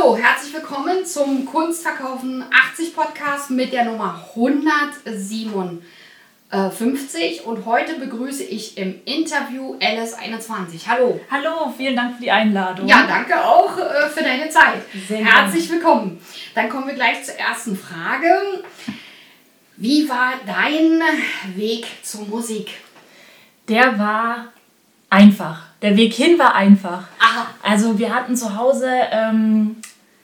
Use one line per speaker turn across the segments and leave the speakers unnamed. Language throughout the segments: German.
Hallo, herzlich willkommen zum Kunstverkaufen 80 Podcast mit der Nummer 157. Und heute begrüße ich im Interview Alice21. Hallo.
Hallo, vielen Dank für die Einladung.
Ja, danke auch äh, für deine Zeit.
Sehr
Herzlich willkommen. Dann kommen wir gleich zur ersten Frage. Wie war dein Weg zur Musik?
Der war einfach. Der Weg hin war einfach.
Aha.
Also wir hatten zu Hause ähm,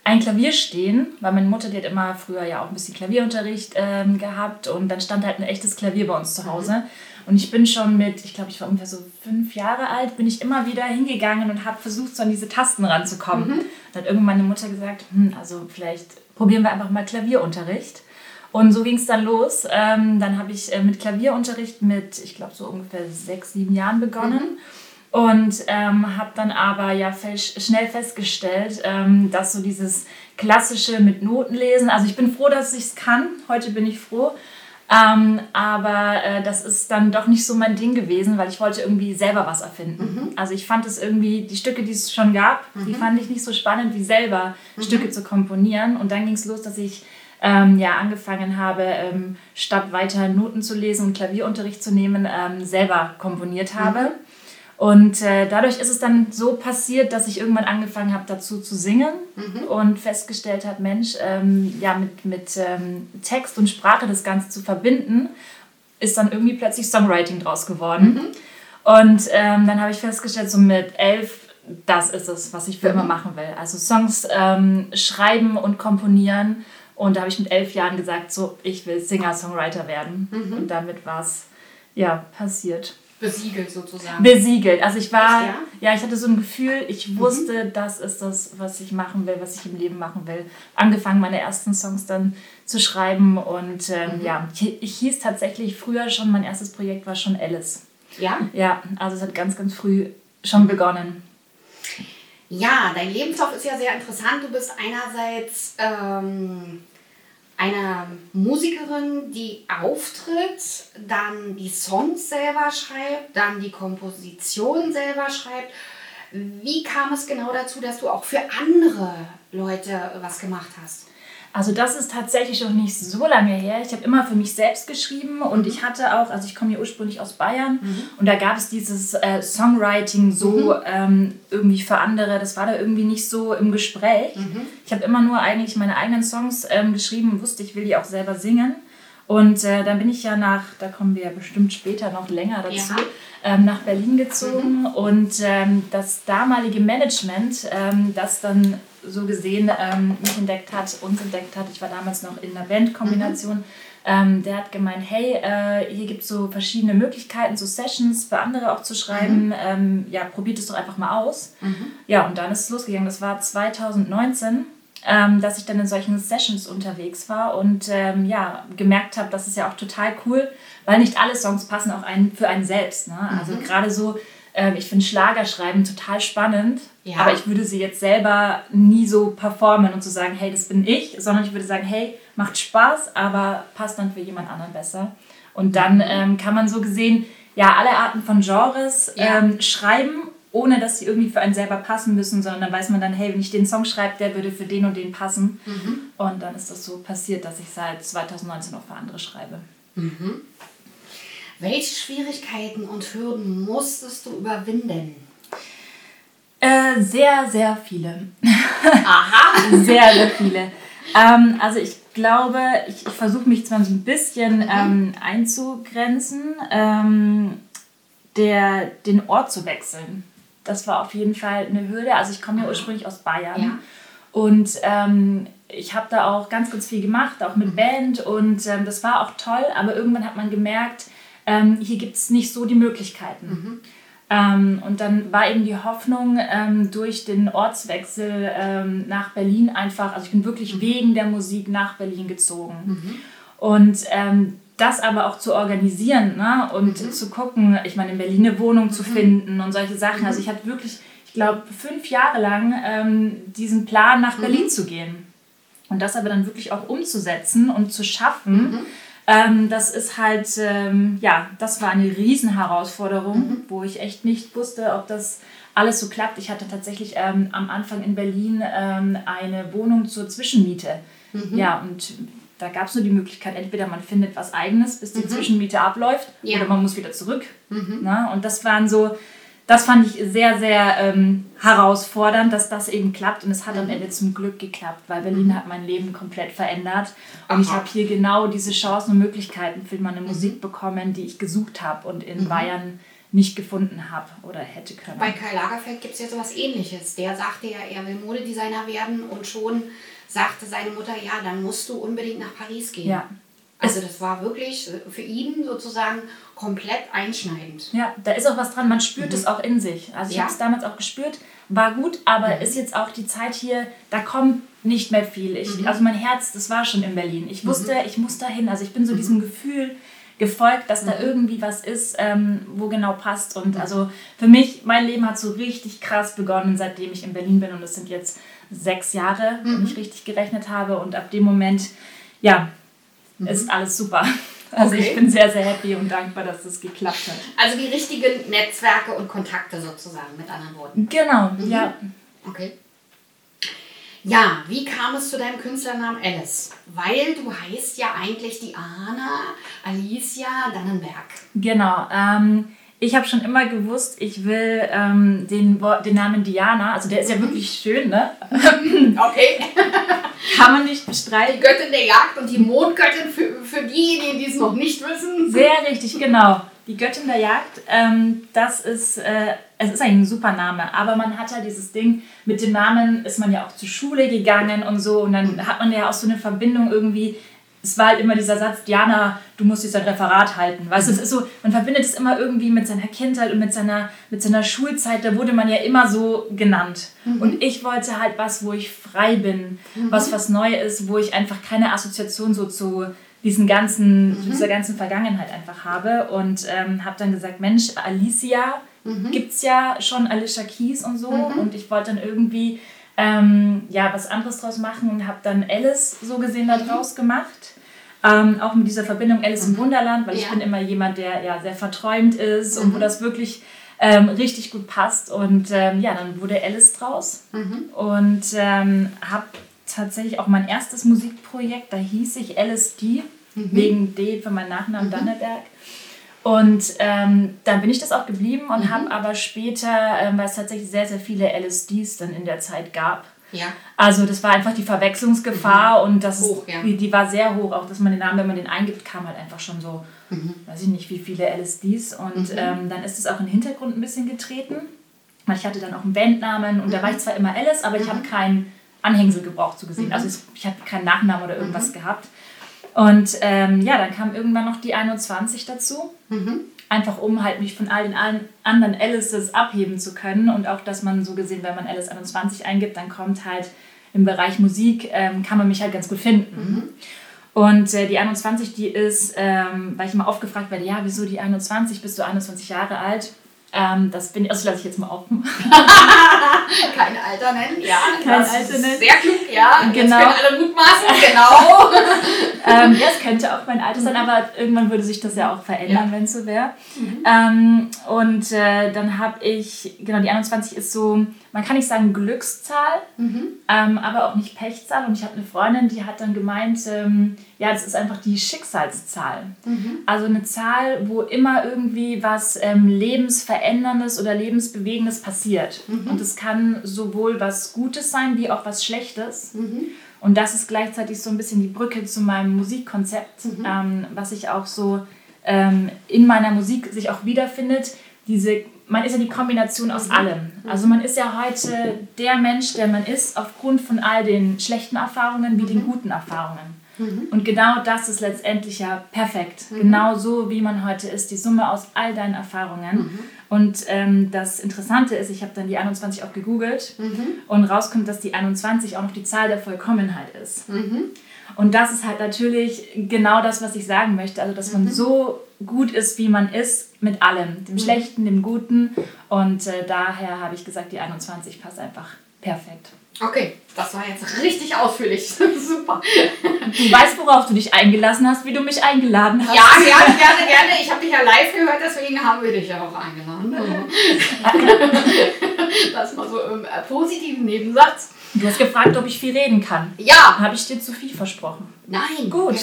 ein Klavier stehen, weil meine Mutter, die hat immer früher ja auch ein bisschen Klavierunterricht ähm, gehabt und dann stand halt ein echtes Klavier bei uns zu Hause. Und ich bin schon mit, ich glaube, ich war ungefähr so fünf Jahre alt, bin ich immer wieder hingegangen und habe versucht, so an diese Tasten ranzukommen.
Mhm.
Dann hat irgendwann meine Mutter gesagt, hm, also vielleicht probieren wir einfach mal Klavierunterricht. Und so ging es dann los. Ähm, dann habe ich äh, mit Klavierunterricht mit, ich glaube, so ungefähr sechs, sieben Jahren begonnen. Und ähm, habe dann aber ja schnell festgestellt, ähm, dass so dieses klassische mit Noten lesen, also ich bin froh, dass ich es kann. Heute bin ich froh. Ähm, aber äh, das ist dann doch nicht so mein Ding gewesen, weil ich wollte irgendwie selber was erfinden. Also ich fand es irgendwie, die Stücke, die es schon gab, die fand ich nicht so spannend, wie selber Stücke zu komponieren. Und dann ging es los, dass ich ähm, ja, angefangen habe, ähm, statt weiter Noten zu lesen und Klavierunterricht zu nehmen, ähm, selber komponiert habe. Und äh, dadurch ist es dann so passiert, dass ich irgendwann angefangen habe, dazu zu singen und festgestellt habe, Mensch, ähm, ja, mit, mit ähm, Text und Sprache das Ganze zu verbinden, ist dann irgendwie plötzlich Songwriting draus geworden. Und ähm, dann habe ich festgestellt, so mit elf, das ist es, was ich für immer machen will. Also Songs ähm, schreiben und komponieren. Und da habe ich mit elf Jahren gesagt, so, ich will Singer-Songwriter werden. Und damit war es, ja, passiert.
Besiegelt sozusagen.
Besiegelt. Also ich war,
Echt,
ja? ich hatte so ein Gefühl, ich wusste, das ist das, was ich machen will, was ich im Leben machen will. Angefangen, meine ersten Songs dann zu schreiben und ähm, ja, ich, ich hieß tatsächlich früher schon, mein erstes Projekt war schon Alice.
ja?
Ja, also es hat ganz, ganz früh schon begonnen.
Ja, dein Lebenslauf ist ja sehr interessant. Du bist einerseits ähm, eine Musikerin, die auftritt, dann die Songs selber schreibt, dann die Komposition selber schreibt. Wie kam es genau dazu, dass du auch für andere Leute was gemacht hast?
Also das ist tatsächlich noch nicht so lange her. Ich habe immer für mich selbst geschrieben und ich hatte auch, also ich komme ja ursprünglich aus Bayern und da gab es dieses äh, Songwriting so ähm, irgendwie für andere. Das war da irgendwie nicht so im Gespräch. Ich habe immer nur eigentlich meine eigenen Songs ähm, geschrieben und wusste, ich will die auch selber singen. Und äh, dann bin ich ja nach, da kommen wir ja bestimmt später noch länger dazu,
Ja.
ähm, nach Berlin gezogen und ähm, das damalige Management, ähm, das dann so gesehen ähm, mich entdeckt hat, uns entdeckt hat, ich war damals noch in einer Bandkombination, ähm, der hat gemeint, hey, äh, hier gibt es so verschiedene Möglichkeiten, so Sessions für andere auch zu schreiben, ähm, ja, probiert es doch einfach mal aus. Ja, und dann ist es losgegangen, das war 2019 ähm, dass ich dann in solchen Sessions unterwegs war und ähm, ja, gemerkt habe, das ist ja auch total cool, weil nicht alle Songs passen auch einen, für einen selbst. Ne? Also gerade so, ähm, ich finde Schlagerschreiben total spannend,
Ja.
aber ich würde sie jetzt selber nie so performen und zu sagen, hey, das bin ich, sondern ich würde sagen, hey, macht Spaß, aber passt dann für jemand anderen besser. Und dann ähm, kann man so gesehen, ja, alle Arten von Genres
Ja.
ähm, schreiben ohne dass sie irgendwie für einen selber passen müssen, sondern dann weiß man dann, hey, wenn ich den Song schreibe, der würde für den und den passen. Und dann ist das so passiert, dass ich seit 2019 auch für andere schreibe.
Welche Schwierigkeiten und Hürden musstest du überwinden?
Äh, sehr, sehr viele.
Aha!
Sehr, sehr viele. Ähm, also ich glaube, ich, ich versuche mich zwar so ein bisschen ähm, einzugrenzen, ähm, der, den Ort zu wechseln. Das war auf jeden Fall eine Hürde. Also ich komme ja ursprünglich aus Bayern.
Ja.
Und ähm, ich habe da auch ganz, ganz viel gemacht, auch mit Band. Und ähm, das war auch toll. Aber irgendwann hat man gemerkt, ähm, hier gibt es nicht so die Möglichkeiten. Ähm, und dann war eben die Hoffnung ähm, durch den Ortswechsel ähm, nach Berlin einfach, also ich bin wirklich wegen der Musik nach Berlin gezogen. Und ähm, das aber auch zu organisieren ne? und zu gucken, ich meine, in Berlin eine Wohnung zu finden und solche Sachen. Also ich hatte wirklich, ich glaube, fünf Jahre lang ähm, diesen Plan, nach Berlin zu gehen. Und das aber dann wirklich auch umzusetzen und zu schaffen, ähm, das ist halt, ähm, ja, das war eine Riesenherausforderung, wo ich echt nicht wusste, ob das alles so klappt. Ich hatte tatsächlich ähm, am Anfang in Berlin ähm, eine Wohnung zur Zwischenmiete. Mhm. Ja, und da gab es nur die Möglichkeit, entweder man findet was Eigenes, bis die mhm. Zwischenmiete abläuft, ja. oder man muss wieder zurück. Mhm. Na, und das waren so, das fand ich sehr, sehr ähm, herausfordernd, dass das eben klappt. Und es hat am mhm. Ende zum Glück geklappt, weil Berlin mhm. hat mein Leben komplett verändert. Und Aha. ich habe hier genau diese Chancen und Möglichkeiten für meine mhm. Musik bekommen, die ich gesucht habe und in mhm. Bayern nicht gefunden habe oder hätte können.
Bei Karl Lagerfeld gibt es ja sowas ähnliches. Der sagte ja, er will Modedesigner werden und schon sagte seine Mutter, ja, dann musst du unbedingt nach Paris gehen. Ja. Also das war wirklich für ihn sozusagen komplett einschneidend.
Ja, da ist auch was dran, man spürt es mhm. auch in sich. Also ich ja. habe es damals auch gespürt, war gut, aber mhm. ist jetzt auch die Zeit hier, da kommt nicht mehr viel. Ich, mhm. Also mein Herz, das war schon in Berlin. Ich wusste, mhm. ich muss dahin. Also ich bin so mhm. diesem Gefühl gefolgt, dass da mhm. irgendwie was ist, ähm, wo genau passt. Und also für mich, mein Leben hat so richtig krass begonnen, seitdem ich in Berlin bin. Und es sind jetzt sechs Jahre, wenn ich richtig gerechnet habe. Und ab dem Moment, ja, ist alles super. Also okay. ich bin sehr, sehr happy und dankbar, dass es geklappt hat.
Also die richtigen Netzwerke und Kontakte sozusagen, mit anderen Worten.
Genau, mhm. ja.
Okay. Ja, wie kam es zu deinem Künstlernamen Alice? Weil du heißt ja eigentlich Diana Alicia Dannenberg.
Genau. Ähm, ich habe schon immer gewusst, ich will ähm, den, den Namen Diana, also der ist ja wirklich schön, ne?
Okay.
Kann man nicht bestreiten.
Die Göttin der Jagd und die Mondgöttin für, für diejenigen, die es noch nicht wissen.
Sehr richtig, genau. Die Göttin der Jagd, ähm, das ist, äh, es ist eigentlich ein super Name, aber man hat ja dieses Ding, mit dem Namen ist man ja auch zur Schule gegangen und so und dann hat man ja auch so eine Verbindung irgendwie es war halt immer dieser Satz, Diana, du musst jetzt ein Referat halten. Weißt du, es ist so, man verbindet es immer irgendwie mit seiner Kindheit und mit seiner, mit seiner Schulzeit, da wurde man ja immer so genannt. Mhm. Und ich wollte halt was, wo ich frei bin, mhm. was was Neues ist, wo ich einfach keine Assoziation so zu diesen ganzen, mhm. dieser ganzen Vergangenheit einfach habe. Und ähm, habe dann gesagt, Mensch, Alicia mhm. gibt es ja schon, Alicia Keys und so. Mhm. Und ich wollte dann irgendwie ähm, ja, was anderes draus machen und habe dann Alice so gesehen da draus gemacht. Ähm, auch mit dieser Verbindung Alice im mhm. Wunderland, weil ja. ich bin immer jemand, der ja sehr verträumt ist mhm. und wo mhm. das wirklich ähm, richtig gut passt. Und ähm, ja, dann wurde Alice draus mhm. und ähm, habe tatsächlich auch mein erstes Musikprojekt, da hieß ich LSD, mhm. wegen D für meinen Nachnamen mhm. Danneberg. Und ähm, dann bin ich das auch geblieben und mhm. habe aber später, ähm, weil es tatsächlich sehr, sehr viele LSDs dann in der Zeit gab,
ja.
Also das war einfach die Verwechslungsgefahr mhm. und das hoch, ist, ja. die, die war sehr hoch, auch dass man den Namen, wenn man den eingibt, kam halt einfach schon so, mhm. weiß ich nicht, wie viele LSDs. Und mhm. ähm, dann ist es auch in den Hintergrund ein bisschen getreten. Ich hatte dann auch einen Bandnamen und da war ich zwar immer Alice, aber ich habe mhm. keinen Anhängsel gebraucht, so gesehen. Mhm. Also ich habe keinen Nachnamen oder irgendwas mhm. gehabt. Und ähm, ja, dann kam irgendwann noch die 21 dazu. Mhm einfach um halt mich von all den anderen Alices abheben zu können und auch, dass man so gesehen, wenn man Alice 21 eingibt, dann kommt halt im Bereich Musik, ähm, kann man mich halt ganz gut finden. Mhm. Und äh, die 21, die ist, ähm, weil ich immer oft gefragt werde, ja, wieso die 21, bist du 21 Jahre alt? Ähm, das bin also lasse ich jetzt mal offen.
Kein Alter nennen, ja.
Kein Alter nennen.
Sehr klug, ja.
Genau.
Jetzt können alle mutmaßen, genau.
ähm, ja, es könnte auch mein Alter sein, mhm. aber irgendwann würde sich das ja auch verändern, ja. wenn es so wäre. Mhm. Ähm, und äh, dann habe ich, genau, die 21 ist so, man kann nicht sagen Glückszahl, mhm. ähm, aber auch nicht Pechzahl. Und ich habe eine Freundin, die hat dann gemeint, ähm, ja, das ist einfach die Schicksalszahl. Mhm. Also eine Zahl, wo immer irgendwie was ähm, Lebensveränderndes oder Lebensbewegendes passiert. Mhm. Und es kann sowohl was Gutes sein, wie auch was Schlechtes. Mhm. Und das ist gleichzeitig so ein bisschen die Brücke zu meinem Musikkonzept, mhm. ähm, was sich auch so ähm, in meiner Musik sich auch wiederfindet. Diese man ist ja die Kombination aus mhm. allem. Also man ist ja heute der Mensch, der man ist, aufgrund von all den schlechten Erfahrungen wie mhm. den guten Erfahrungen. Mhm. Und genau das ist letztendlich ja perfekt. Mhm. Genau so, wie man heute ist, die Summe aus all deinen Erfahrungen. Mhm. Und ähm, das Interessante ist, ich habe dann die 21 auch gegoogelt mhm. und rauskommt, dass die 21 auch noch die Zahl der Vollkommenheit ist. Und das ist halt natürlich genau das, was ich sagen möchte. Also, dass man so gut ist, wie man ist, mit allem. Dem mhm. Schlechten, dem Guten. Und äh, daher habe ich gesagt, die 21 passt einfach perfekt.
Okay, das war jetzt richtig ausführlich. Super.
Du weißt, worauf du dich eingelassen hast, wie du mich eingeladen hast.
Ja, gerne, gerne, gerne. Ich habe dich ja live gehört, deswegen haben wir dich ja auch eingeladen. das mal so im äh, positiven Nebensatz.
Du hast gefragt, ob ich viel reden kann.
Ja.
Habe ich dir zu viel versprochen?
Nein.
Gut.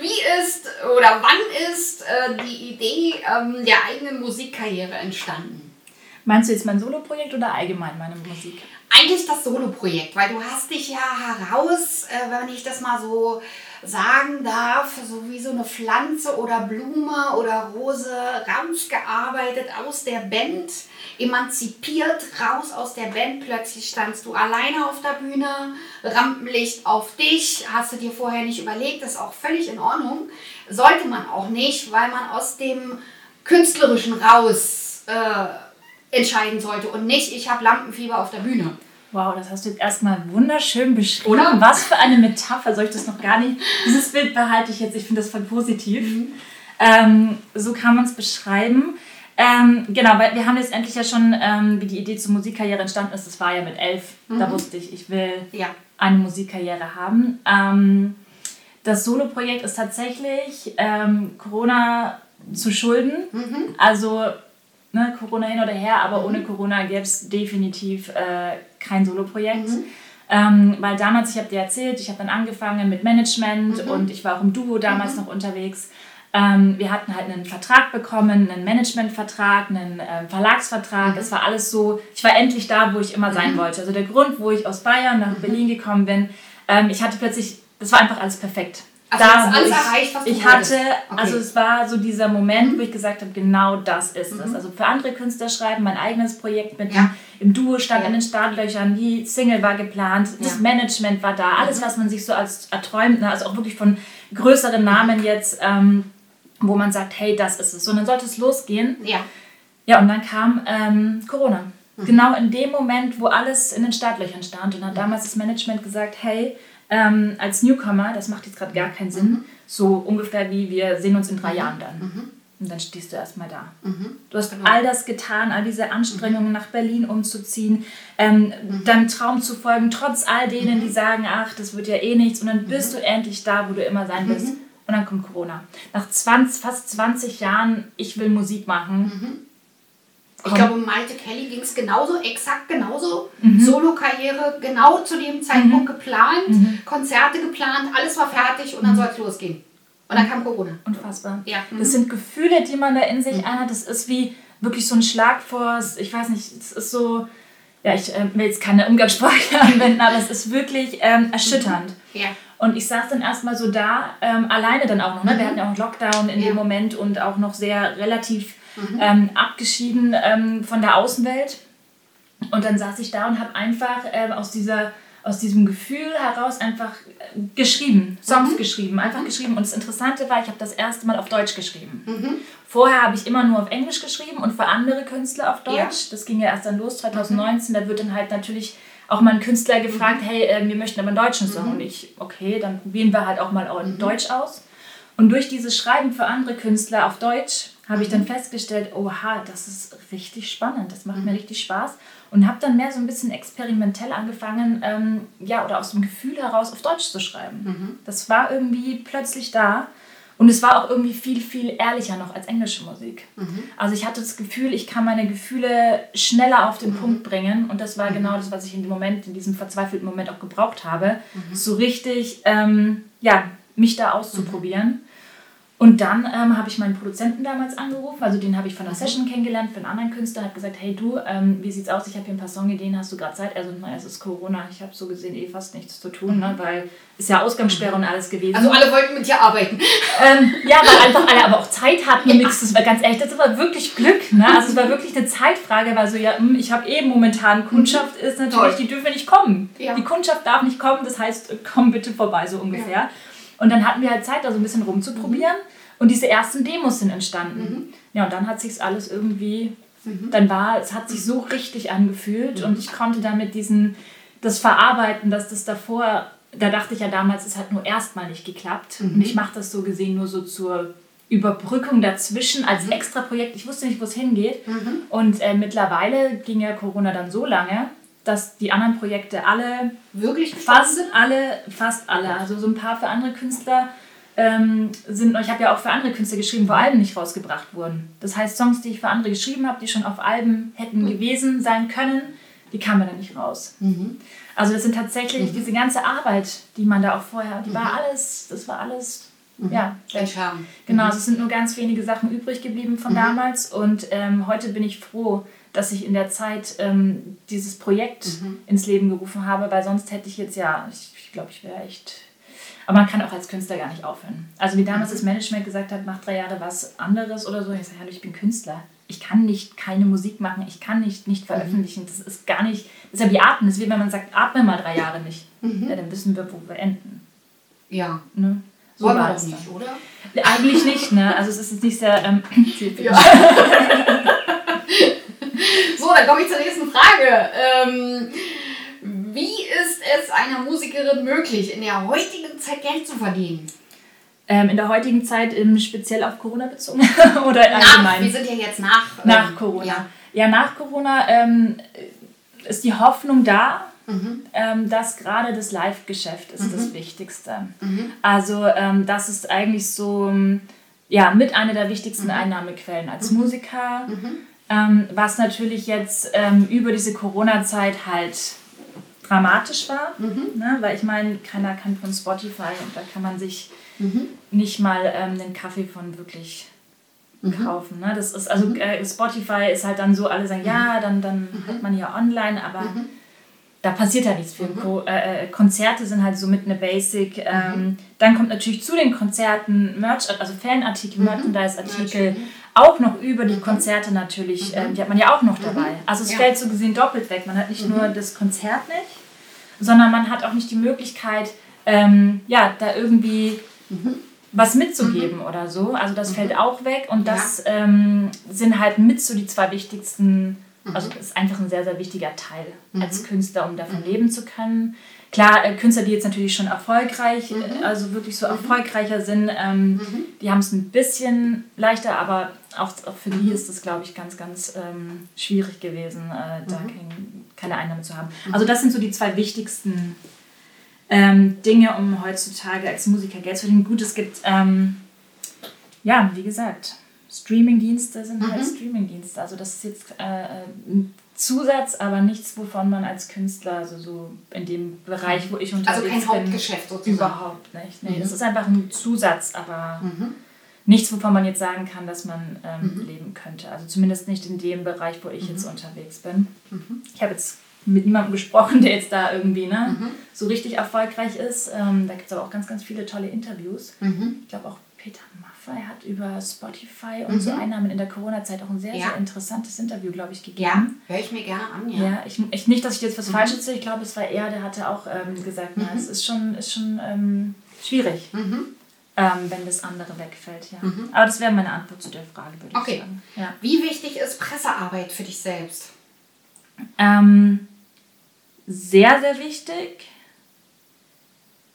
Wie ist oder wann ist äh, die Idee ähm, der eigenen Musikkarriere entstanden?
Meinst du jetzt mein Soloprojekt oder allgemein meine Musik?
Eigentlich das Soloprojekt, weil du hast dich ja heraus, äh, wenn ich das mal so sagen darf, so wie so eine Pflanze oder Blume oder Rose rausgearbeitet aus der Band, emanzipiert raus aus der Band. Plötzlich standst du alleine auf der Bühne, Rampenlicht auf dich, hast du dir vorher nicht überlegt, ist auch völlig in Ordnung. Sollte man auch nicht, weil man aus dem Künstlerischen raus äh, entscheiden sollte und nicht, ich habe Lampenfieber auf der Bühne.
Wow, das hast du jetzt erstmal wunderschön beschrieben.
Oder?
Was für eine Metapher, soll ich das noch gar nicht? Dieses Bild behalte ich jetzt, ich finde das voll positiv. Ähm, so kann man es beschreiben. Ähm, genau, weil wir haben letztendlich ja schon, ähm, wie die Idee zur Musikkarriere entstanden ist, das war ja mit elf. Da wusste ich, ich will
Ja.
eine Musikkarriere haben. Ähm, das Solo-Projekt ist tatsächlich ähm, Corona zu schulden. Also ne, Corona hin oder her, aber ohne Corona gäbe es definitiv äh, kein Solo-Projekt. Ähm, weil damals, ich habe dir erzählt, ich habe dann angefangen mit Management und ich war auch im Duo damals noch unterwegs. Ähm, wir hatten halt einen Vertrag bekommen, einen Managementvertrag, einen ähm, Verlagsvertrag. Es war alles so, ich war endlich da, wo ich immer sein wollte. Also der Grund, wo ich aus Bayern nach Berlin gekommen bin, ähm, ich hatte plötzlich, das war einfach alles perfekt.
Also hast
wo
alles
ich,
erreicht, was du
ich
wolltest.
hatte,
Okay.
also es war so dieser Moment, wo ich gesagt habe, genau das ist es. Also für andere Künstler schreiben, mein eigenes Projekt mit
Ja.
im Duo stand
Ja.
in den Startlöchern, die Single war geplant, das
Ja. Mhm.
Management war da, alles, was man sich so als erträumt, ne, also auch wirklich von größeren Namen jetzt, ähm, wo man sagt, hey, das ist es. So, und dann sollte es losgehen.
Ja.
Ja, und dann kam ähm, Corona.
Mhm.
Genau in dem Moment, wo alles in den Startlöchern stand. Und dann hat damals das Management gesagt, hey, ähm, als Newcomer, das macht jetzt gerade gar keinen
Mhm.
Sinn, so ungefähr wie wir sehen uns in drei Jahren dann. Und dann stehst du erstmal da. Du hast
Genau.
all das getan, all diese Anstrengungen nach Berlin umzuziehen, ähm, deinem Traum zu folgen, trotz all denen, die sagen, ach, das wird ja eh nichts. Und dann bist du endlich da, wo du immer sein willst. Und dann kommt Corona. Nach 20, fast 20 Jahren, ich will Musik machen.
Ich glaube, Malte Kelly ging es genauso, exakt genauso.
Mhm.
Solo-Karriere genau zu dem Zeitpunkt geplant,
Mhm.
Konzerte geplant, alles war fertig und dann soll es losgehen. Und dann kam Corona.
Unfassbar.
Ja. Mhm.
Das sind Gefühle, die man da in sich hat. Das ist wie wirklich so ein Schlag vor, ich weiß nicht, es ist so, ja, ich äh, will jetzt keine Umgangssprache anwenden, aber es ist wirklich ähm, erschütternd.
Ja.
Und ich saß dann erstmal so da, ähm, alleine dann auch noch. Ne? Wir hatten ja auch einen Lockdown in
Mhm. Ja.
dem Moment und auch noch sehr relativ
Mhm.
ähm, abgeschieden ähm, von der Außenwelt. Und dann saß ich da und habe einfach ähm, aus, dieser, aus diesem Gefühl heraus einfach äh, geschrieben, Songs geschrieben, einfach geschrieben. Und das Interessante war, ich habe das erste Mal auf Deutsch geschrieben. Vorher habe ich immer nur auf Englisch geschrieben und für andere Künstler auf Deutsch.
Ja.
Das ging ja erst dann los 2019. Da wird dann halt natürlich auch mal ein Künstler gefragt, hey, äh, wir möchten aber einen deutschen Song. Und ich, okay, dann probieren wir halt auch mal auch in Deutsch aus. Und durch dieses Schreiben für andere Künstler auf Deutsch habe ich dann festgestellt, oha, das ist richtig spannend, das macht mir richtig Spaß. Und habe dann mehr so ein bisschen experimentell angefangen, ähm, ja, oder aus dem Gefühl heraus auf Deutsch zu schreiben. Das war irgendwie plötzlich da. Und es war auch irgendwie viel, viel ehrlicher noch als englische Musik. Also ich hatte das Gefühl, ich kann meine Gefühle schneller auf den Punkt bringen. Und das war genau das, was ich in dem Moment, in diesem verzweifelten Moment auch gebraucht habe. So richtig, ähm, ja, mich da auszuprobieren. Und dann ähm, habe ich meinen Produzenten damals angerufen, also den habe ich von der Session kennengelernt, für einen anderen Künstler, habe gesagt, hey du, ähm, wie sieht's aus? Ich habe hier ein paar Songideen, hast du gerade Zeit? Also, es ist Corona, ich habe so gesehen eh fast nichts zu tun, ne, weil ist ja Ausgangssperre und alles gewesen.
Also alle wollten mit dir arbeiten.
Ähm, ja, weil einfach alle aber auch Zeit hatten und nichts. Das war ganz ehrlich, das war wirklich Glück. Ne? Also es war wirklich eine Zeitfrage, weil so, ja, hm, ich habe eh momentan Kundschaft, ist natürlich,
Toll.
die dürfen nicht kommen.
Ja.
Die Kundschaft darf nicht kommen, das heißt, komm bitte vorbei, so ungefähr. Und dann hatten wir halt Zeit, da so ein bisschen rumzuprobieren. Und diese ersten Demos sind entstanden. Ja, und dann hat sich alles irgendwie, dann war, es hat sich so richtig angefühlt und ich konnte damit diesen, das verarbeiten, dass das davor, da dachte ich ja damals, es hat nur erstmal nicht geklappt. Und ich mache das so gesehen nur so zur Überbrückung dazwischen als extra Projekt. Ich wusste nicht, wo es hingeht. Und äh, mittlerweile ging ja Corona dann so lange, dass die anderen Projekte alle
Wirklich
fast alle, fast alle, also so ein paar für andere Künstler ähm, sind, ich habe ja auch für andere Künstler geschrieben, wo Alben nicht rausgebracht wurden. Das heißt, Songs, die ich für andere geschrieben habe, die schon auf Alben hätten mhm. gewesen sein können, die kamen dann nicht raus. Mhm. Also das sind tatsächlich mhm. diese ganze Arbeit, die man da auch vorher, die war mhm. alles, das war alles, mhm. ja.
Entschärfen.
Genau, mhm. es sind nur ganz wenige Sachen übrig geblieben von damals und ähm, heute bin ich froh, dass ich in der Zeit ähm, dieses Projekt ins Leben gerufen habe, weil sonst hätte ich jetzt ja, ich, ich glaube, ich wäre echt aber man kann auch als Künstler gar nicht aufhören. Also wie damals das Management gesagt hat, mach drei Jahre was anderes oder so. Ich sage, hallo, ich bin Künstler. Ich kann nicht keine Musik machen, ich kann nicht nicht veröffentlichen. Das ist gar nicht, das ist ja wie Atmen. Das ist wie wenn man sagt, atme mal drei Jahre nicht. Mhm. Ja, dann wissen wir, wo wir enden.
Ja.
Ne?
So Wollen war das nicht, oder?
Eigentlich nicht, ne? Also es ist jetzt nicht sehr ähm,
ja. dann komme ich zur nächsten Frage. Ähm, wie ist es einer Musikerin möglich, in der heutigen Zeit Geld zu verdienen?
Ähm, in der heutigen Zeit ähm, speziell auf Corona bezogen oder
allgemein? Nach, wir sind ja jetzt nach,
nach ähm, Corona. Ja. ja. nach Corona ähm, ist die Hoffnung da, mhm. Ähm, dass gerade das Live-Geschäft ist mhm. das Wichtigste. Mhm. Also ähm, das ist eigentlich so ja, mit einer der wichtigsten mhm. Einnahmequellen als mhm. Musiker. Mhm. was natürlich jetzt über diese Corona-Zeit halt dramatisch war, mhm. ne? weil ich meine, keiner kann von Spotify und da kann man sich mhm. nicht mal ähm, einen Kaffee von wirklich mhm. kaufen. Ne? Das ist also mhm. äh, Spotify ist halt dann so, alle sagen, ja, mhm. dann, dann mhm. hat man ja online, aber da passiert ja nichts viel. Mhm. Äh, äh, Konzerte sind halt so mit eine Basic. Ähm, dann kommt natürlich zu den Konzerten Merch, also Fanartikel, Merchandise-Artikel, auch noch über die Konzerte natürlich, äh, die hat man ja auch noch dabei. Also es ja. fällt so gesehen doppelt weg. Man hat nicht nur das Konzert nicht, sondern man hat auch nicht die Möglichkeit, ähm, ja, da irgendwie mhm. was mitzugeben mhm. oder so. Also das mhm. fällt auch weg und das ja. ähm, sind halt mit so die zwei wichtigsten, mhm. Also das ist einfach ein sehr, sehr wichtiger Teil mhm. als Künstler, um davon mhm. leben zu können. Klar, äh, Künstler, die jetzt natürlich schon erfolgreich, äh, also wirklich so erfolgreicher sind, ähm, die haben es ein bisschen leichter, aber auch, auch für die ist das, glaube ich, ganz, ganz ähm, schwierig gewesen, äh, da kein, keine Einnahmen zu haben. Also das sind so die zwei wichtigsten ähm, Dinge, um heutzutage als Musiker Geld zu verdienen. Gut, es gibt, ähm, ja, wie gesagt, Streamingdienste sind halt mhm. halt Streamingdienste. Also das ist jetzt äh, ein Zusatz, aber nichts, wovon man als Künstler, also so in dem Bereich, wo ich unterwegs bin.
Also kein Hauptgeschäft
sozusagen. Überhaupt nicht. Nee, mhm. das ist einfach ein Zusatz, aber mhm. nichts, wovon man jetzt sagen kann, dass man ähm, mhm. leben könnte. Also zumindest nicht in dem Bereich, wo ich jetzt mhm. unterwegs bin. Mhm. Ich habe jetzt mit niemandem gesprochen, der jetzt da irgendwie ne, so richtig erfolgreich ist. Ähm, da gibt es aber auch ganz, ganz viele tolle Interviews. Ich glaube auch Peter Maffay hat über Spotify und mhm. so Einnahmen in der Corona-Zeit auch ein sehr, ja. sehr interessantes Interview, glaube ich, gegeben.
Ja, höre ich mir gerne an, ja.
ja ich, ich, nicht, dass ich jetzt was mhm. Falsches sehe, ich glaube, es war er, der hatte auch ähm, gesagt, na, mhm. es ist schon, ist schon ähm, schwierig. Mhm. Ähm, wenn das andere wegfällt, ja. Mhm. Aber das wäre meine Antwort zu der Frage, würde okay. ich sagen. Ja.
Wie wichtig ist Pressearbeit für dich selbst?
Ähm, sehr, sehr wichtig,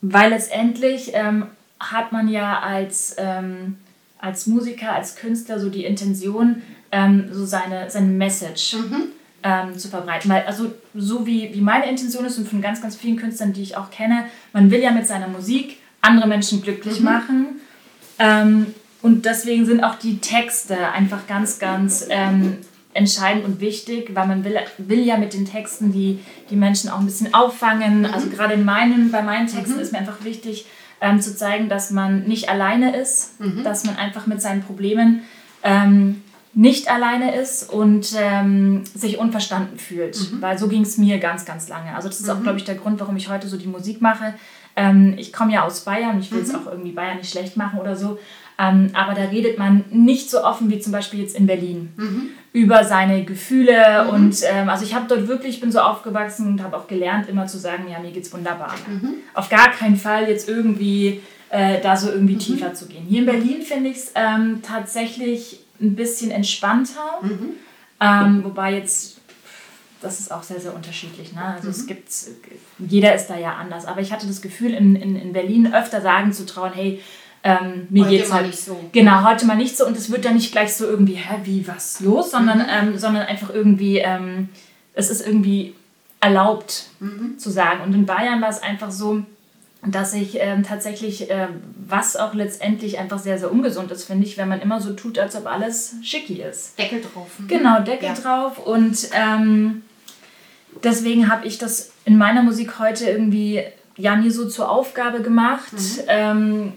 weil letztendlich ähm, hat man ja als, ähm, als Musiker, als Künstler so die Intention, ähm, so seine, seine Message mhm. ähm, zu verbreiten. Weil, also so wie, wie meine Intention ist und von ganz, ganz vielen Künstlern, die ich auch kenne, man will ja mit seiner Musik andere Menschen glücklich mhm. machen. Ähm, und deswegen sind auch die Texte einfach ganz, ganz ähm, entscheidend und wichtig, weil man will, will ja mit den Texten die, die Menschen auch ein bisschen auffangen. Mhm. Also gerade in meinen, bei meinen Texten mhm. ist mir einfach wichtig ähm, zu zeigen, dass man nicht alleine ist, mhm. dass man einfach mit seinen Problemen ähm, nicht alleine ist und ähm, sich unverstanden fühlt. Mhm. Weil so ging es mir ganz, ganz lange. Also das ist auch, mhm. glaube ich, der Grund, warum ich heute so die Musik mache. Ähm, ich komme ja aus Bayern, ich will es mhm. auch irgendwie Bayern nicht schlecht machen oder so. Ähm, aber da redet man nicht so offen wie zum Beispiel jetzt in Berlin mhm. Über seine Gefühle. Mhm. Und ähm, also ich habe dort wirklich, bin so aufgewachsen und habe auch gelernt, immer zu sagen, ja, mir geht's wunderbar. Mhm. Auf gar keinen Fall jetzt irgendwie äh, da so irgendwie mhm. tiefer zu gehen. Hier in Berlin finde ich es ähm, tatsächlich ein bisschen entspannter. Mhm. Ähm, wobei jetzt das ist auch sehr, sehr unterschiedlich. Ne? Also mhm. es gibt, jeder ist da ja anders. Aber ich hatte das Gefühl, in, in, in Berlin öfter sagen zu trauen, hey, ähm, mir heute geht's mal halt, nicht so. Genau, heute mal nicht so und es wird dann nicht gleich so irgendwie, hä, wie, was los, sondern, mhm. ähm, sondern einfach irgendwie, ähm, es ist irgendwie erlaubt mhm. zu sagen. Und in Bayern war es einfach so, dass ich ähm, tatsächlich, ähm, was auch letztendlich einfach sehr, sehr ungesund ist, finde ich, wenn man immer so tut, als ob alles schicki ist.
Deckel drauf. Mhm.
Genau, Deckel ja. drauf. Und ähm, deswegen habe ich das in meiner Musik heute irgendwie ja mir so zur Aufgabe gemacht, mhm.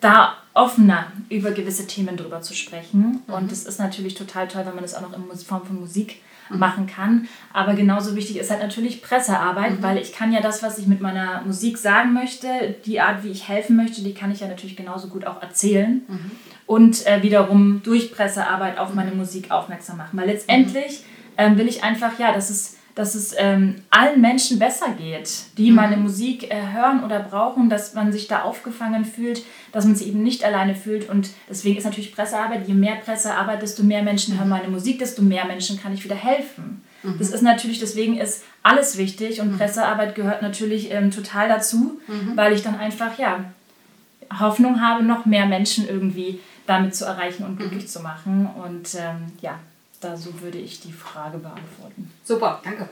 Da offener über gewisse Themen drüber zu sprechen. Mhm. Und es ist natürlich total toll, wenn man das auch noch in Form von Musik mhm. machen kann. Aber genauso wichtig ist halt natürlich Pressearbeit, mhm. weil ich kann ja das, was ich mit meiner Musik sagen möchte, die Art, wie ich helfen möchte, die kann ich ja natürlich genauso gut auch erzählen. Mhm. Und äh, wiederum durch Pressearbeit auf meine Musik aufmerksam machen. Weil letztendlich ähm, will ich einfach, ja, dass es dass es ähm, allen Menschen besser geht, die mhm. meine Musik äh, hören oder brauchen, dass man sich da aufgefangen fühlt, dass man sich eben nicht alleine fühlt. Und deswegen ist natürlich Pressearbeit, je mehr Pressearbeit, desto mehr Menschen hören meine Musik, desto mehr Menschen kann ich wieder helfen. Mhm. Das ist natürlich, deswegen ist alles wichtig und mhm. Pressearbeit gehört natürlich ähm, total dazu, mhm. weil ich dann einfach, ja, Hoffnung habe, noch mehr Menschen irgendwie damit zu erreichen und glücklich mhm. zu machen. Und ähm, ja, da so würde ich die Frage beantworten.
Super, danke.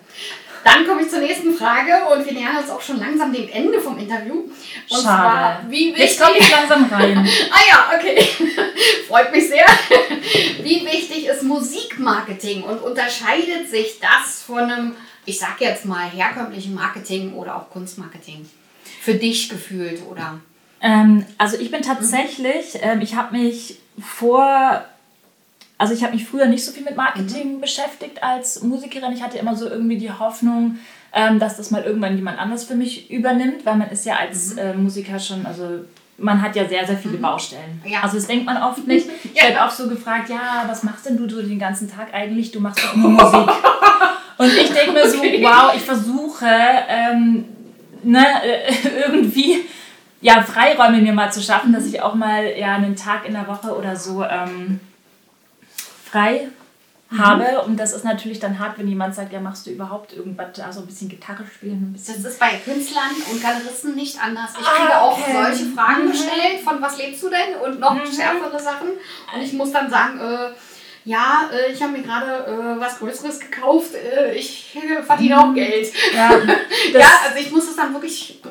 Dann komme ich zur nächsten Frage und wir nähern uns auch schon langsam dem Ende vom Interview. Und
Schade. zwar, wie wichtig. Jetzt komme ich langsam rein.
ah ja, okay. Freut mich sehr. Wie wichtig ist Musikmarketing und unterscheidet sich das von einem, ich sag jetzt mal, herkömmlichen Marketing oder auch Kunstmarketing? Für dich gefühlt oder?
Ähm, also ich bin tatsächlich, mhm. ähm, ich habe mich vor also ich habe mich früher nicht so viel mit Marketing mhm. beschäftigt als Musikerin. Ich hatte immer so irgendwie die Hoffnung, ähm, dass das mal irgendwann jemand anders für mich übernimmt, weil man ist ja als mhm. äh, Musiker schon, also man hat ja sehr, sehr viele mhm. Baustellen. Ja. Also das denkt man oft nicht. Ich ja. werde oft so gefragt, ja, was machst denn du so den ganzen Tag eigentlich? Du machst doch nur Musik. Und ich denke mir so, okay. wow, ich versuche ähm, ne, äh, irgendwie ja, Freiräume mir mal zu schaffen, dass mhm. ich auch mal ja, einen Tag in der Woche oder so ähm, frei mhm. habe. Und das ist natürlich dann hart, wenn jemand sagt, ja, machst du überhaupt irgendwas, also ein bisschen Gitarre spielen. Ein bisschen.
Das ist bei Künstlern und Galeristen nicht anders. Ich kriege ah, okay. auch solche Fragen mhm. gestellt, von was lebst du denn? Und noch mhm. schärfere Sachen. Und ich muss dann sagen, äh, ja, äh, ich habe mir gerade äh, was Größeres gekauft, äh, ich verdiene auch Geld. Ja, ja, also ich muss es dann wirklich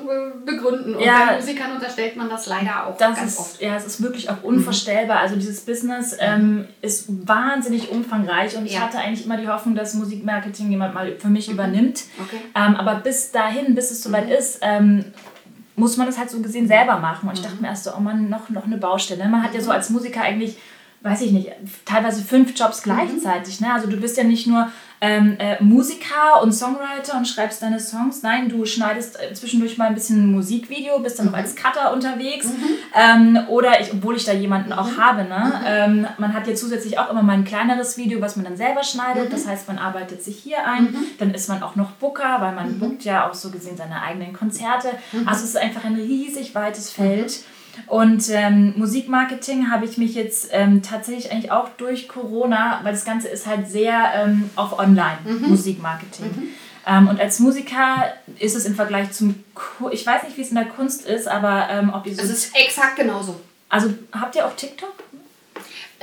begründen. Und ja, bei Musikern unterstellt man das leider auch
das ganz ist, oft. Ja, es ist wirklich auch unvorstellbar. Also dieses Business ähm, ist wahnsinnig umfangreich und ich hatte eigentlich immer die Hoffnung, dass Musikmarketing jemand mal für mich mhm. übernimmt. Okay. Ähm, aber bis dahin, bis es soweit mhm. ist, ähm, muss man das halt so gesehen selber machen. Und ich dachte mhm. mir erst so, oh Mann, noch, noch eine Baustelle. Man hat ja so als Musiker eigentlich weiß ich nicht, teilweise fünf Jobs mhm. gleichzeitig. Mhm. Ne? Also du bist ja nicht nur ähm, äh, Musiker und Songwriter und schreibst deine Songs. Nein, du schneidest äh, zwischendurch mal ein bisschen ein Musikvideo, bist dann mhm. noch als Cutter unterwegs. Mhm. Ähm, oder ich, obwohl ich da jemanden auch mhm. habe. Ne? Mhm. Ähm, man hat ja zusätzlich auch immer mal ein kleineres Video, was man dann selber schneidet. Das heißt, man arbeitet sich hier ein. Dann ist man auch noch Booker, weil man bookt ja auch so gesehen seine eigenen Konzerte. Also es ist einfach ein riesig weites Feld. Und ähm, Musikmarketing habe ich mich jetzt ähm, tatsächlich eigentlich auch durch Corona, weil das Ganze ist halt sehr ähm, auf Online-Musikmarketing. Mhm. mhm. Ähm, und als Musiker ist es im Vergleich zum, ich weiß nicht, wie es in der Kunst ist, aber ähm, ob ihr so.
Es ist exakt genauso.
Also habt ihr auch TikTok?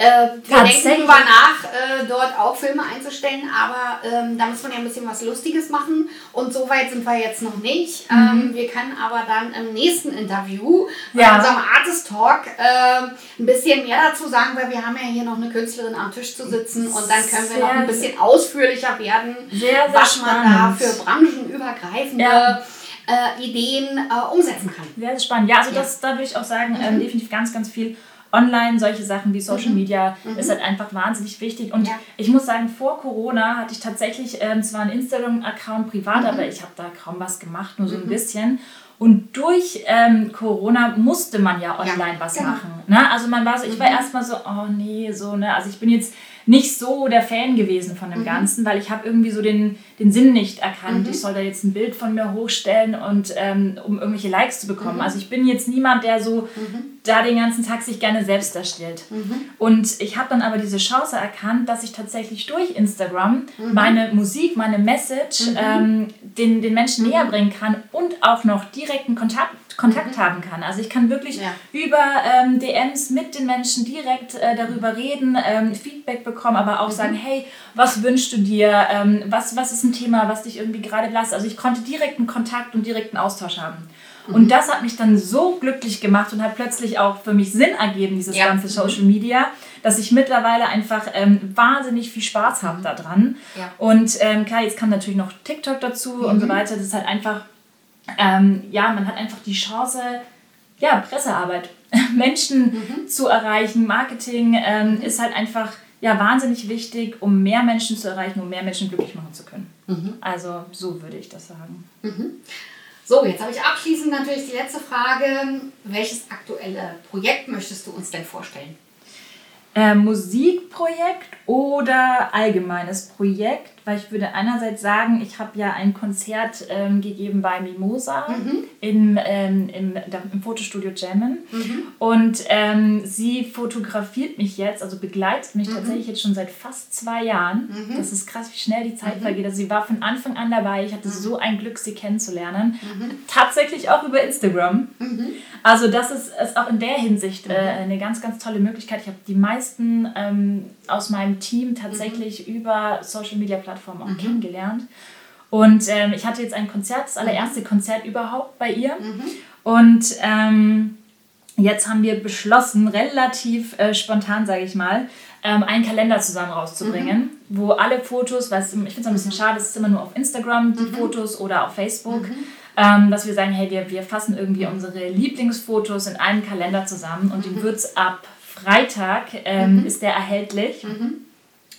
Äh, wir denken darüber nach, äh, dort auch Filme einzustellen, aber ähm, da muss man ja ein bisschen was Lustiges machen und so weit sind wir jetzt noch nicht. Mhm. Ähm, wir können aber dann im nächsten Interview, ja. in unserem Artist Talk, äh, ein bisschen mehr dazu sagen, weil wir haben ja hier noch eine Künstlerin am Tisch zu sitzen und dann können wir sehr, noch ein bisschen ausführlicher werden, sehr, sehr was spannend. man da für branchenübergreifende ja. Äh, Ideen äh, umsetzen kann.
Sehr spannend. Ja, also ja. Das, da würde ich auch sagen, ähm, mhm. definitiv ganz, ganz viel online, solche Sachen wie Social mhm. Media mhm. ist halt einfach wahnsinnig wichtig. Und ja. ich muss sagen, vor Corona hatte ich tatsächlich ähm, zwar einen Instagram-Account privat, mhm. aber ich habe da kaum was gemacht, nur so ein mhm. bisschen. Und durch ähm, Corona musste man ja online ja, was genau. machen. Ne? Also man war so, ich war mhm. erstmal so, oh nee, so, ne? Also ich bin jetzt nicht so der Fan gewesen von dem mhm. Ganzen, weil ich habe irgendwie so den, den Sinn nicht erkannt. Mhm. Ich soll da jetzt ein Bild von mir hochstellen und ähm, um irgendwelche Likes zu bekommen. Mhm. Also ich bin jetzt niemand, der so mhm. Da den ganzen Tag sich gerne selbst darstellt. Mhm. Und ich habe dann aber diese Chance erkannt, dass ich tatsächlich durch Instagram mhm. meine Musik, meine Message ähm, den, den Menschen näher bringen kann und auch noch direkten Kontakt Kontakt mhm. haben kann. Also ich kann wirklich ja. über ähm, DMs mit den Menschen direkt äh, darüber reden, ähm, Feedback bekommen, aber auch mhm. sagen, hey, was wünschst du dir? Ähm, was, was ist ein Thema, was dich irgendwie gerade lasst? Also ich konnte direkten Kontakt und direkten Austausch haben. Mhm. Und das hat mich dann so glücklich gemacht und hat plötzlich auch für mich Sinn ergeben, dieses ja. ganze Social Media, dass ich mittlerweile einfach ähm, wahnsinnig viel Spaß habe mhm. daran. Ja. Und ähm, klar, jetzt kam natürlich noch TikTok dazu mhm. und so weiter. Das ist halt einfach, ähm, ja, man hat einfach die Chance, ja, Pressearbeit, Menschen mhm. zu erreichen. Marketing ähm, ist halt einfach ja, wahnsinnig wichtig, um mehr Menschen zu erreichen, um mehr Menschen glücklich machen zu können. Mhm. Also so würde ich das sagen.
So, jetzt habe ich abschließend natürlich die letzte Frage. Welches aktuelle Projekt möchtest du uns denn vorstellen?
Äh, Musikprojekt oder allgemeines Projekt? Weil ich würde einerseits sagen, ich habe ja ein Konzert ähm, gegeben bei Mimosa mhm. in, ähm, im, im Fotostudio Jammen mhm. und ähm, sie fotografiert mich jetzt, also begleitet mich mhm. tatsächlich jetzt schon seit fast zwei Jahren. Mhm. Das ist krass, wie schnell die Zeit mhm. vergeht. Also sie war von Anfang an dabei. Ich hatte mhm. so ein Glück, sie kennenzulernen. Tatsächlich auch über Instagram. Also das ist, ist auch in der Hinsicht äh, eine ganz, ganz tolle Möglichkeit. Ich habe die meisten ähm, aus meinem Team tatsächlich über Social Media Plattformen Plattform auch mhm. kennengelernt. Und ähm, ich hatte jetzt ein Konzert, das allererste mhm. Konzert überhaupt bei ihr. Mhm. Und ähm, jetzt haben wir beschlossen, relativ äh, spontan, sage ich mal, ähm, einen Kalender zusammen rauszubringen, mhm. wo alle Fotos, weil ich finde es ein bisschen mhm. schade, es ist immer nur auf Instagram die mhm. Fotos oder auf Facebook, ähm, dass wir sagen, hey, wir, wir fassen irgendwie unsere Lieblingsfotos in einem Kalender zusammen und den wird es ab Freitag, ähm, ist der erhältlich.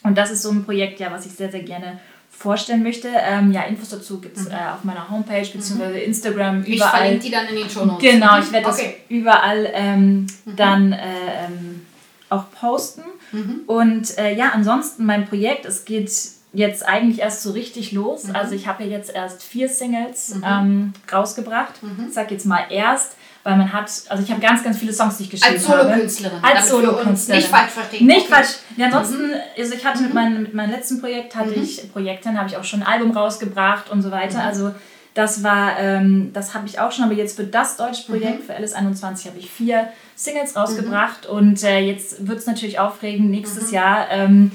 Und das ist so ein Projekt, ja, was ich sehr, sehr gerne vorstellen möchte. Ähm, ja, Infos dazu gibt es mhm. äh, auf meiner Homepage bzw. Mhm. Instagram überall. Ich verlinke die dann in den Show Notes. Genau, ich werde okay. das überall ähm, mhm. dann äh, ähm, auch posten. Mhm. Und äh, ja, ansonsten mein Projekt, es geht jetzt eigentlich erst so richtig los. Mhm. Also ich habe ja jetzt erst vier Singles mhm. ähm, rausgebracht. Ich sage jetzt mal erst weil man hat, also ich habe ganz, ganz viele Songs, die ich geschrieben Als habe. Als Solokünstlerin. Als Solokünstlerin. Nicht falsch verstehen. Nicht okay. falsch. Ja, ansonsten, mhm. also ich hatte mhm. mit, meinem, mit meinem letzten Projekt, hatte mhm. ich Projekten, habe ich auch schon ein Album rausgebracht und so weiter. Mhm. Also das war, ähm, das habe ich auch schon, aber jetzt für das deutsche Projekt, mhm. für LS21, habe ich vier Singles rausgebracht mhm. und äh, jetzt wird es natürlich aufregend nächstes Jahr. Ähm,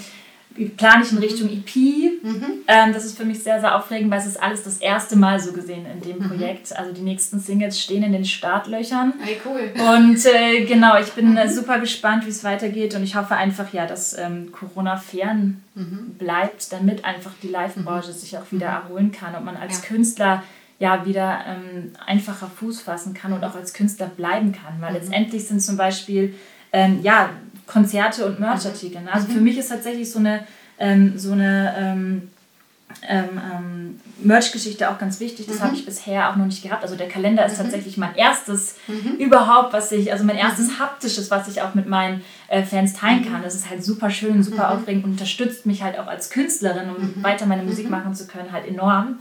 plane ich in Richtung EP. Mhm. Ähm, das ist für mich sehr, sehr aufregend, weil es ist alles das erste Mal so gesehen in dem mhm. Projekt. Also die nächsten Singles stehen in den Startlöchern. Hey, cool. Und äh, genau, ich bin mhm. super gespannt, wie es weitergeht und ich hoffe einfach, ja, dass ähm, Corona fern mhm. bleibt, damit einfach die Live-Branche mhm. sich auch wieder mhm. erholen kann und man als ja. Künstler ja wieder ähm, einfacher Fuß fassen kann und auch als Künstler bleiben kann. Weil letztendlich sind zum Beispiel ähm, ja, Konzerte und Merchartikel. Ne? Also mhm. für mich ist tatsächlich so eine, ähm, so eine ähm, ähm, ähm, Merch-Geschichte auch ganz wichtig. Das mhm. habe ich bisher auch noch nicht gehabt. Also der Kalender ist mhm. tatsächlich mein erstes mhm. überhaupt, was ich, also mein erstes mhm. haptisches, was ich auch mit meinen äh, Fans teilen kann. Das ist halt super schön, super mhm. aufregend und unterstützt mich halt auch als Künstlerin, um weiter meine Musik machen zu können, halt enorm.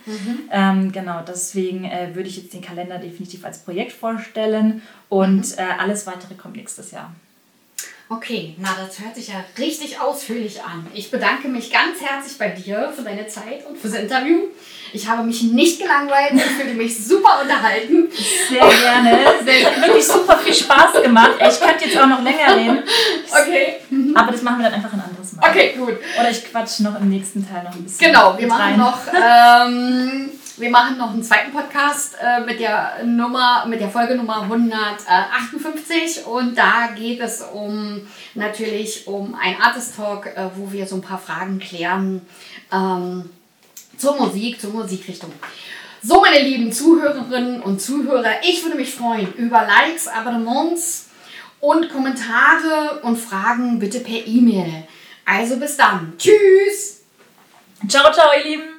Ähm, genau, deswegen äh, würde ich jetzt den Kalender definitiv als Projekt vorstellen und äh, alles weitere kommt nächstes Jahr.
Okay, na, das hört sich ja richtig ausführlich an. Ich bedanke mich ganz herzlich bei dir für deine Zeit und fürs Interview. Ich habe mich nicht gelangweilt und fühle mich super unterhalten.
Sehr gerne. Sehr, wirklich super viel Spaß gemacht. Ich könnte jetzt auch noch länger reden. Okay. Aber das machen wir dann einfach ein anderes Mal. Okay, gut. Oder ich quatsche noch im nächsten Teil noch ein bisschen.
Genau, wir machen rein. noch. Ähm, wir machen noch einen zweiten Podcast äh, mit der Nummer, mit der Folge Nummer 158 und da geht es um natürlich um ein Artist Talk, äh, wo wir so ein paar Fragen klären ähm, zur Musik, zur Musikrichtung. So, meine lieben Zuhörerinnen und Zuhörer, ich würde mich freuen über Likes, Abonnements und Kommentare und Fragen bitte per E-Mail. Also bis dann. Tschüss.
Ciao, ciao, ihr Lieben.